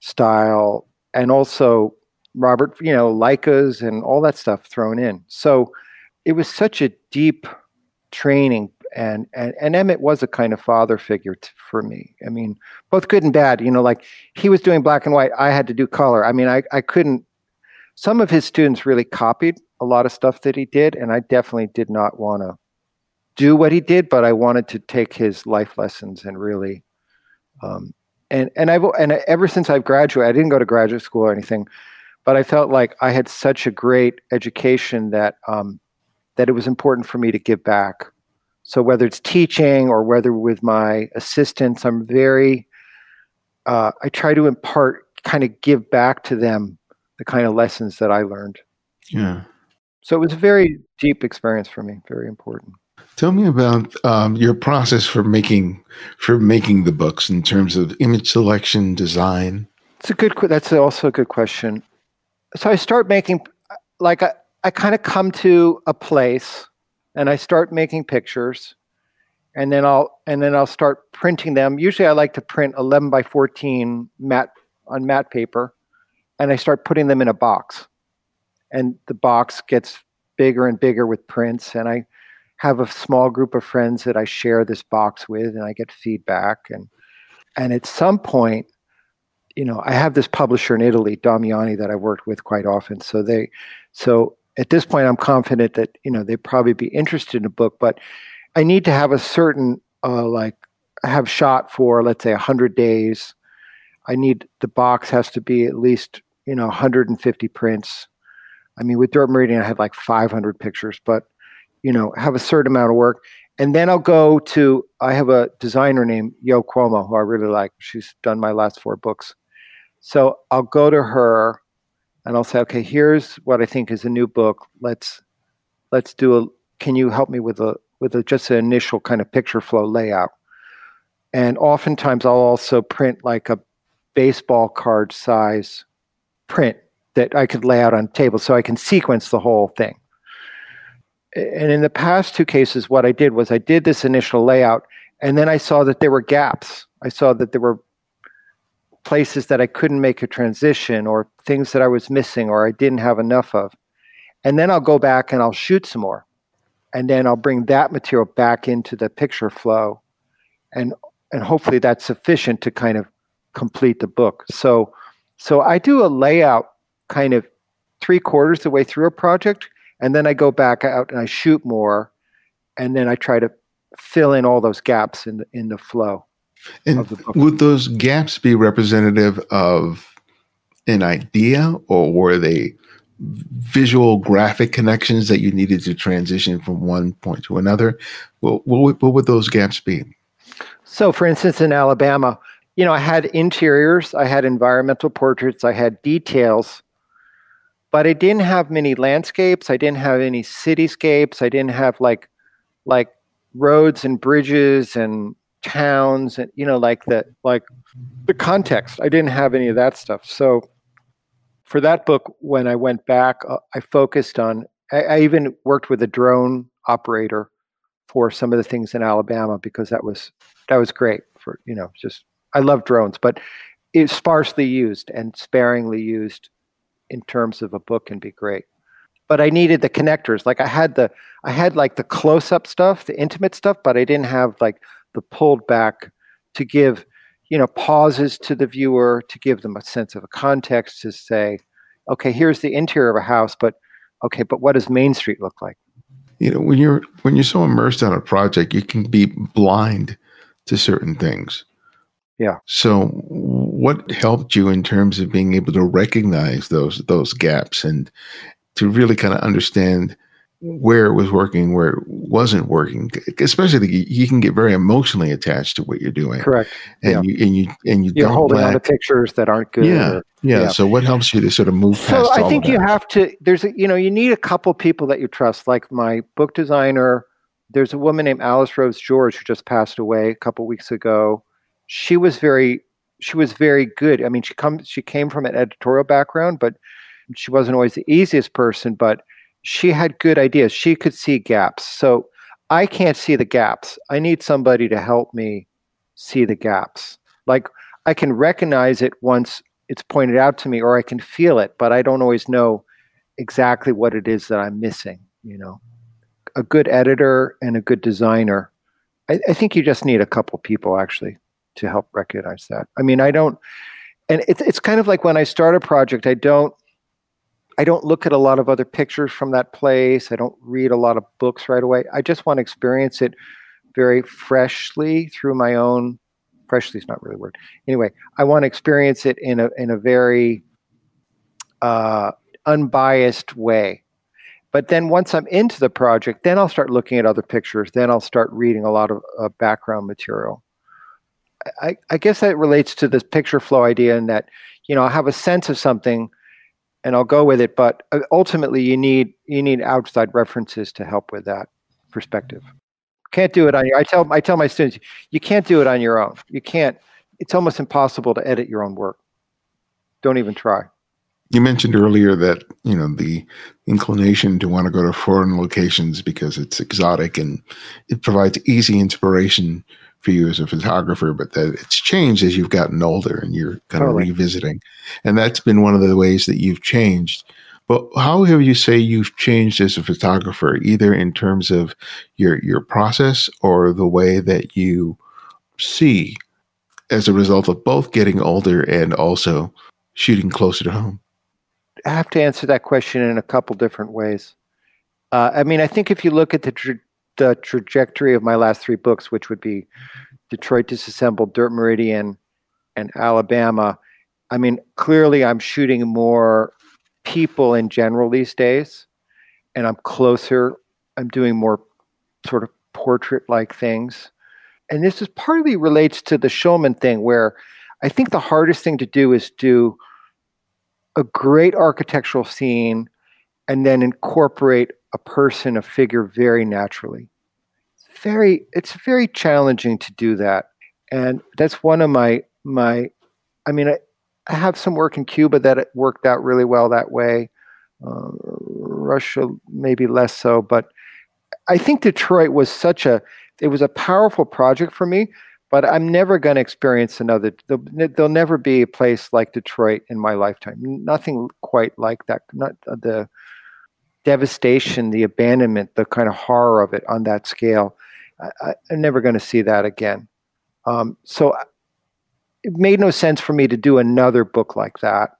style, and also Robert, you know, Leicas and all that stuff thrown in. So it was such a deep training. And, and, and Emmet was a kind of father figure t- for me. I mean, both good and bad. You know, like he was doing black and white, I had to do color. I mean, I, I couldn't. Some of his students really copied a lot of stuff that he did, and I definitely did not want to do what he did, but I wanted to take his life lessons and really um, and and I've and ever since I've graduated, I didn't go to graduate school or anything, but I felt like I had such a great education that um, that it was important for me to give back. So whether it's teaching or whether with my assistants, I'm very uh, I try to impart, kind of give back to them the kind of lessons that I learned. Yeah. So it was a very deep experience for me, very important. Tell me about um, your process for making for making the books in terms of image selection, design. It's a good. That's also a good question. So I start making, like I, I kind of come to a place, and I start making pictures, and then I'll and then I'll start printing them. Usually, I like to print eleven by fourteen matte on matte paper, and I start putting them in a box, and the box gets bigger and bigger with prints, and I have a small group of friends that I share this box with, and I get feedback. and And at some point, you know, I have this publisher in Italy, Damiani, that I worked with quite often. So they, so at this point, I'm confident that you know they'd probably be interested in a book, but I need to have a certain uh, like have shot for let's say 100 days i need the box has to be at least you know 150 prints i mean with dirt meridian i had like 500 pictures but you know have a certain amount of work. And then i'll go to i have a designer named yo cuomo who i really like. She's done my last four books. So i'll go to her and i'll say okay here's what i think is a new book. Let's let's do a can you help me with a with a, just an initial kind of picture flow layout? And oftentimes I'll also print like a baseball card size print that I could lay out on table so I can sequence the whole thing. And in the past two cases, what I did was I did this initial layout and then I saw that there were gaps. I saw that there were places that I couldn't make a transition or things that I was missing or I didn't have enough of. And then I'll go back and I'll shoot some more. And then I'll bring that material back into the picture flow. And and hopefully that's sufficient to kind of complete the book. So, so I do a layout kind of three quarters the way through a project, and then I go back out and I shoot more, and then I try to fill in all those gaps in the, in the flow. And would those gaps be representative of an idea, or were they visual graphic connections that you needed to transition from one point to another? What, what, what would those gaps be? So, for instance, in Alabama, you know, I had interiors, I had environmental portraits, I had details, but I didn't have many landscapes. I didn't have any cityscapes. I didn't have like like roads and bridges and towns and you know like the like the context. I didn't have any of that stuff. So for that book, when I went back, uh, I focused on. I, I even worked with a drone operator for some of the things in Alabama because that was that was great for you know just I love drones, but it's sparsely used and sparingly used in terms of a book can be great. But I needed the connectors. Like I had the I had like the close up stuff, the intimate stuff, but I didn't have like the pulled back to give you know pauses to the viewer to give them a sense of a context to say okay here's the interior of a house but okay but what does main street look like you know when you're when you're so immersed on a project you can be blind to certain things. Yeah. So what helped you in terms of being able to recognize those those gaps and to really kind of understand where it was working, where it wasn't working. Especially, you can get very emotionally attached to what you're doing. Correct. And yeah. you and you and you you're holding lack. on to pictures that aren't good. Yeah. Or, yeah. yeah. So, what helps you to sort of move past? So, I think you have to. There's a you know you need a couple people that you trust, like my book designer there's a woman named Alice Rose George who just passed away a couple weeks ago. She was very she was very good. I mean, she comes she came from an editorial background, but she wasn't always the easiest person, but she had good ideas. She could see gaps. So I can't see the gaps. I need somebody to help me see the gaps. Like I can recognize it once it's pointed out to me or I can feel it, but I don't always know exactly what it is that I'm missing, you know a good editor and a good designer. I, I think you just need a couple people actually to help recognize that. I mean, I don't, and it's it's kind of like when I start a project, I don't I don't look at a lot of other pictures from that place. I don't read a lot of books right away. I just want to experience it very freshly through my own freshly is not really a word. Anyway, I want to experience it in a in a very uh, unbiased way. But then once I'm into the project, then I'll start looking at other pictures. Then I'll start reading a lot of uh, background material. I, I, guess that relates to this picture flow idea in that, you know, I have a sense of something and I'll go with it, but uh, ultimately you need you need outside references to help with that perspective. Can't do it on your I tell I tell my students, you can't do it on your own. You can't it's almost impossible to edit your own work. Don't even try. You mentioned earlier that you know the inclination to want to go to foreign locations because it's exotic and it provides easy inspiration for you as a photographer, but that it's changed as you've gotten older and you're kind totally. of revisiting. And that's been one of the ways that you've changed. But how have you say you've changed as a photographer, either in terms of your your process or the way that you see as a result of both getting older and also shooting closer to home? I have to answer that question in a couple different ways. Uh, I mean, I think if you look at the, tra- the trajectory of my last three books, which would be Detroit Disassembled, Dirt Meridian, and Alabama, I mean, clearly I'm shooting more people in general these days, and I'm closer. I'm doing more sort of portrait like things. And this is partly relates to the Shulman thing, where I think the hardest thing to do is do a great architectural scene and then incorporate a person, a figure very naturally. Very, it's very challenging to do that. And that's one of my, my, I mean, I, I have some work in Cuba that it worked out really well that way. Uh, Russia, maybe less so, but I think Detroit was such a, it was a powerful project for me but I'm never going to experience another. There'll, there'll, never be a place like Detroit in my lifetime. Nothing quite like that. Not uh, the devastation, the abandonment, the kind of horror of it on that scale. I, am never going to see that again. Um, so uh, it made no sense for me to do another book like that.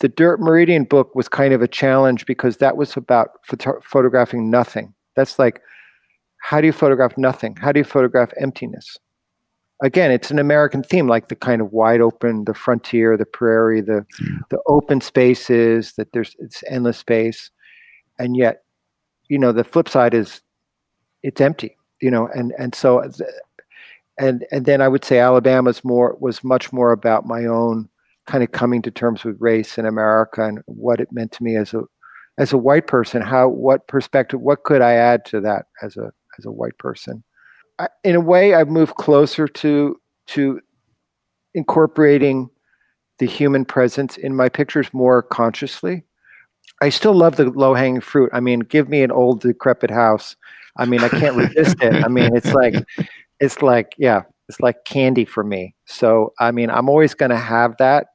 The Dirt Meridian book was kind of a challenge because that was about photo- photographing nothing. That's like, how do you photograph nothing? How do you photograph emptiness? again, it's an American theme, like the kind of wide open, the frontier, the prairie, the yeah. the open spaces. That there's it's endless space, and yet, you know, the flip side is it's empty. You know, and and so, and and then I would say Alabama's more was much more about my own kind of coming to terms with race in America and what it meant to me as a as a white person. How what perspective? What could I add to that as a as a white person? in a way, I've moved closer to to incorporating the human presence in my pictures more consciously. I still love the low hanging fruit. I mean, give me an old decrepit house. I mean, I can't resist it. I mean, it's like, it's like, yeah, it's like candy for me. So, I mean, I'm always going to have that,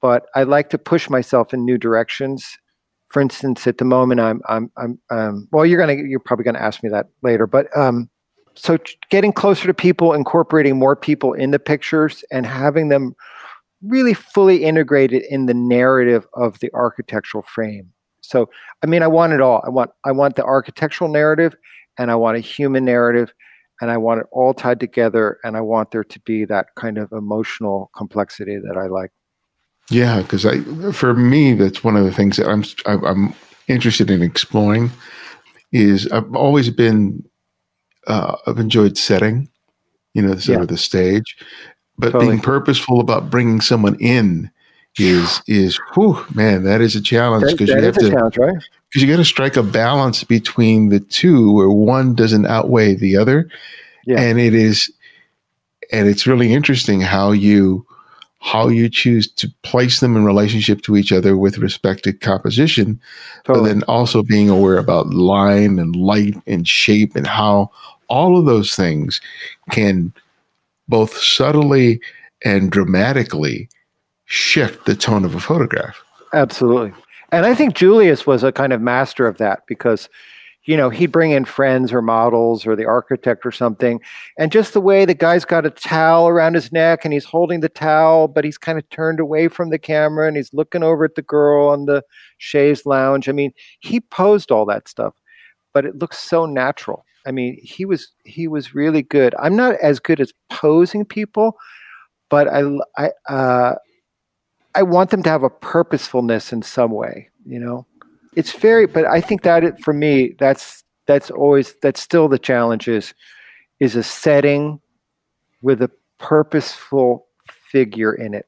but I like to push myself in new directions. For instance, at the moment, I'm, I'm, I'm, um, well, you're gonna, you're probably gonna ask me that later, but um, so getting closer to people, incorporating more people in the pictures, and having them really fully integrated in the narrative of the architectural frame. So, I mean, I want it all. I want I want the architectural narrative, and I want a human narrative, and I want it all tied together, and I want there to be that kind of emotional complexity that I like. Yeah, because I, for me, that's one of the things that I'm I'm interested in exploring. Is I've always been uh, I've enjoyed setting, you know, the set yeah. of the stage, but totally. being purposeful about bringing someone in is is whew, man, that is a challenge because you have to because right? you got to strike a balance between the two where one doesn't outweigh the other, yeah. and it is, and it's really interesting how you how you choose to place them in relationship to each other with respect to composition, totally. but then also being aware about line and light and shape and how all of those things can both subtly and dramatically shift the tone of a photograph. Absolutely. And I think Julius was a kind of master of that because, you know, he'd bring in friends or models or the architect or something. And just the way the guy's got a towel around his neck and he's holding the towel, but he's kind of turned away from the camera and he's looking over at the girl on the chaise lounge. I mean, he posed all that stuff, but it looks so natural. I mean, he was he was really good. I'm not as good as posing people, but I I uh, I want them to have a purposefulness in some way. You know, it's very. But I think that it, for me, that's that's always that's still the challenge is is a setting with a purposeful figure in it.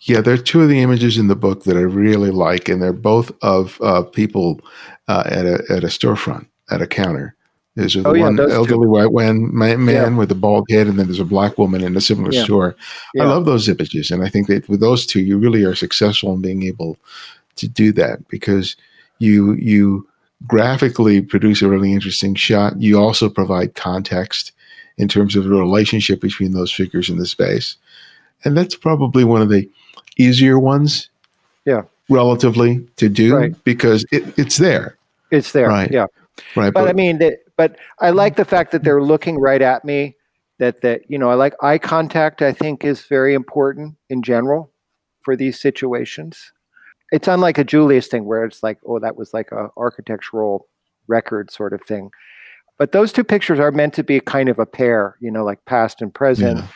Yeah, there are two of the images in the book that I really like, and they're both of uh, people uh, at a at a storefront at a counter there's the oh, one yeah, elderly two. white man, man yeah. with a bald head, and then there's a black woman in a similar yeah. store. I love those images, and I think that with those two, you really are successful in being able to do that because you you graphically produce a really interesting shot. You also provide context in terms of the relationship between those figures in the space, and that's probably one of the easier ones. Yeah. relatively to do Right. because it, it's there. It's there. Right. Yeah. Right. But I mean, that, but I like the fact that mm-hmm. they're looking right at me. That that you know, I like eye contact. I think is very important in general for these situations. It's unlike a Julius thing where it's like, oh, that was like a architectural record sort of thing. But those two pictures are meant to be kind of a pair, you know, like past and present, Yeah.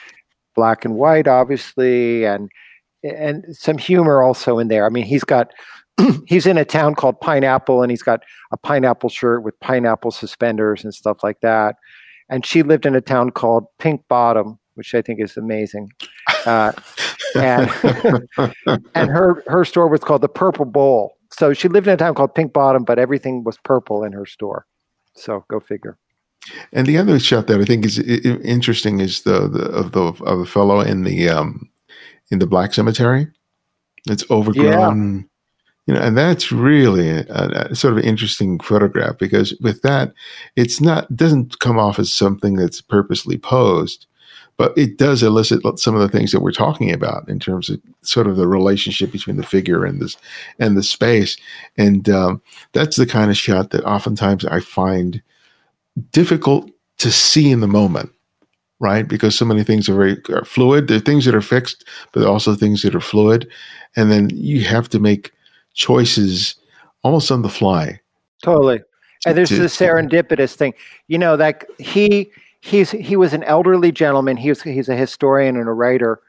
black and white, obviously, and and some humor also in there. I mean, he's got [CLEARS THROAT] he's in a town called Pine Apple, and he's got a pineapple shirt with pineapple suspenders and stuff like that. And she lived in a town called Pink Bottom, which I think is amazing. Uh, [LAUGHS] and [LAUGHS] and her her store was called the Purple Bowl. So she lived in a town called Pink Bottom, but everything was purple in her store. So go figure. And the other shot that I think is interesting is the, the of the of the fellow in the um in the black cemetery. It's overgrown, you know, and that's really a, a sort of interesting photograph because with that, it's not doesn't come off as something that's purposely posed, but it does elicit some of the things that we're talking about in terms of sort of the relationship between the figure and this and the space, and um, that's the kind of shot that oftentimes I find difficult to see in the moment, right? Because so many things are very are fluid. There are things that are fixed, but also things that are fluid, and then you have to make choices almost on the fly. Totally. And there's to- the serendipitous thing. You know, that he he's he was an elderly gentleman. He was he's a historian and a writer.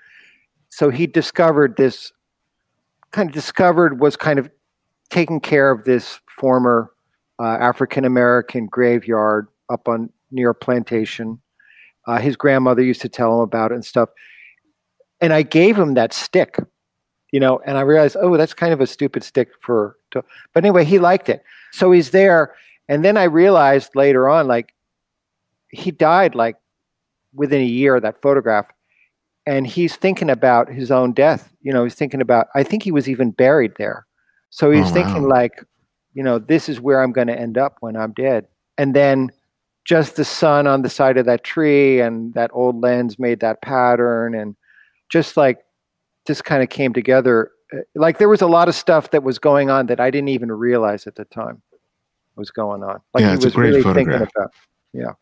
So he discovered this kind of discovered was kind of taking care of this former uh, African American graveyard up on near a plantation. Uh, his grandmother used to tell him about it and stuff. And I gave him that stick, you know, and I realized, oh, that's kind of a stupid stick for. To, but anyway, he liked it. So he's there. And then I realized later on, like, he died like within a year of that photograph. And he's thinking about his own death. You know, he's thinking about, I think he was even buried there. So he's Oh, thinking, wow. like, you know, this is where I'm going to end up when I'm dead. And then just the sun on the side of that tree and that old lens made that pattern. And just like, just kind of came together. Uh, Like there was a lot of stuff that was going on that I didn't even realize at the time was going on. Like Yeah, he it's a was great really photograph. thinking about. Yeah.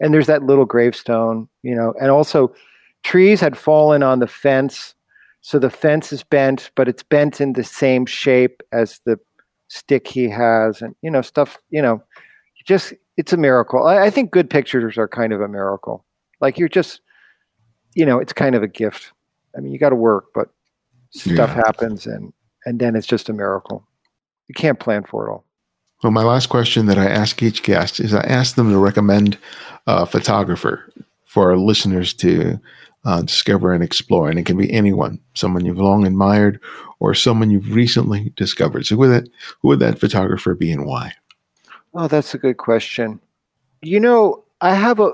And there's that little gravestone, you know, and also trees had fallen on the fence. So the fence is bent, but it's bent in the same shape as the stick he has and you know, stuff, you know, just it's a miracle. I, I think good pictures are kind of a miracle. Like you're just you know, it's kind of a gift. I mean, you got to work, but stuff Yeah. happens, and and then it's just a miracle. You can't plan for it all. Well, my last question that I ask each guest is I ask them to recommend a photographer for our listeners to uh, discover and explore. And it can be anyone, someone you've long admired or someone you've recently discovered. So, who would that, who would that photographer be and why? Oh, that's a good question. You know, I have a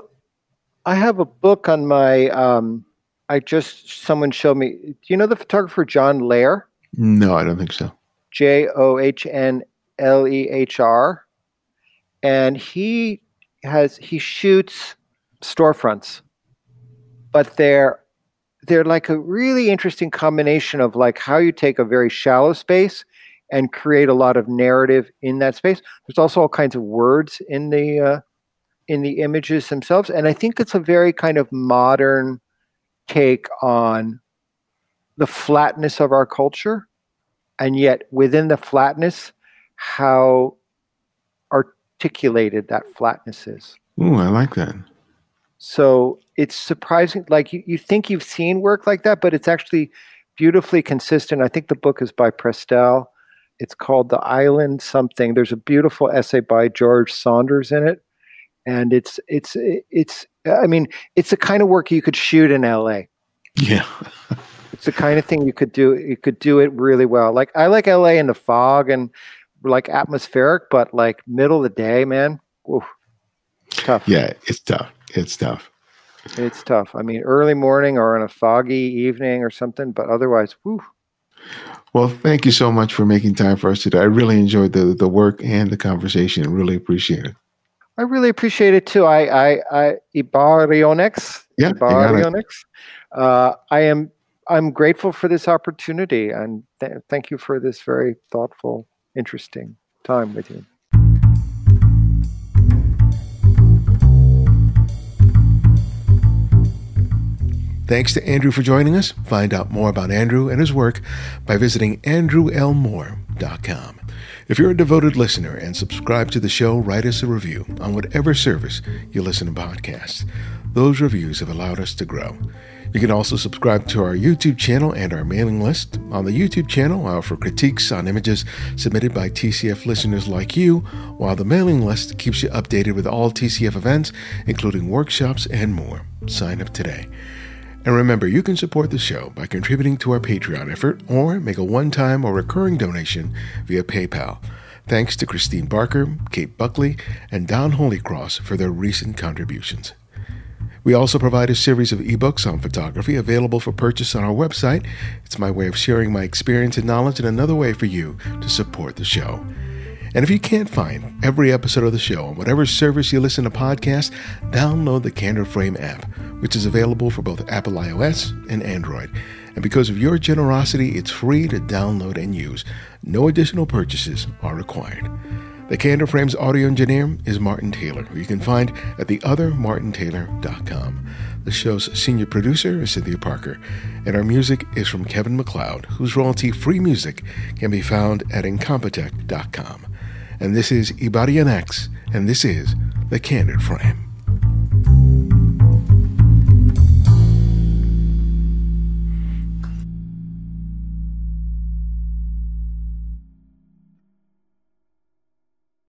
I have a book on my um I just someone showed me. Do you know the photographer John Lehr? No, I don't think so. J O H N L E H R. And he has he shoots storefronts. But they're they're like a really interesting combination of like how you take a very shallow space and create a lot of narrative in that space. There's also all kinds of words in the uh, in the images themselves, and I think it's a very kind of modern take on the flatness of our culture, and yet within the flatness, how articulated that flatness is. Ooh, I like that. So it's surprising. Like you, you think you've seen work like that, but it's actually beautifully consistent. I think the book is by Prestel. It's called The Island Something. There's a beautiful essay by George Saunders in it. And it's it's it's I mean, it's the kind of work you could shoot in LA. Yeah. It's the kind of thing you could do you could do it really well. Like I like LA in the fog and like atmospheric, but like middle of the day, man. Oof, tough. Yeah, it's tough. It's tough. It's tough. I mean, early morning or on a foggy evening or something, but otherwise, whew. Well, thank you so much for making time for us today. I really enjoyed the, the work and the conversation. Really appreciate it. I really appreciate it too. I, I, I Ibarionex, Yeah, you got it. Ibarionex. Uh, I am, I'm grateful for this opportunity and th- thank you for this very thoughtful, interesting time with you. Thanks to Andrew for joining us. Find out more about Andrew and his work by visiting andrewlmoore.com. If you're a devoted listener and subscribe to the show, write us a review on whatever service you listen to podcasts. Those reviews have allowed us to grow. You can also subscribe to our YouTube channel and our mailing list. On the YouTube channel, I offer critiques on images submitted by TCF listeners like you, while the mailing list keeps you updated with all TCF events, including workshops and more. Sign up today. And remember, you can support the show by contributing to our Patreon effort or make a one time or recurring donation via PayPal. Thanks to Christine Barker, Kate Buckley, and Don Holycross for their recent contributions. We also provide a series of ebooks on photography available for purchase on our website. It's my way of sharing my experience and knowledge and another way for you to support the show. And if you can't find every episode of the show on whatever service you listen to podcasts, download the Candid Frame app, which is available for both Apple iOS and Android. And because of your generosity, it's free to download and use. No additional purchases are required. The Candid Frames audio engineer is Martin Taylor, who you can find at theothermartintaylor.com. The show's senior producer is Cynthia Parker, and our music is from Kevin MacLeod, whose royalty free music can be found at incompetech.com and this is Ibarionex, and this is The Candid Frame.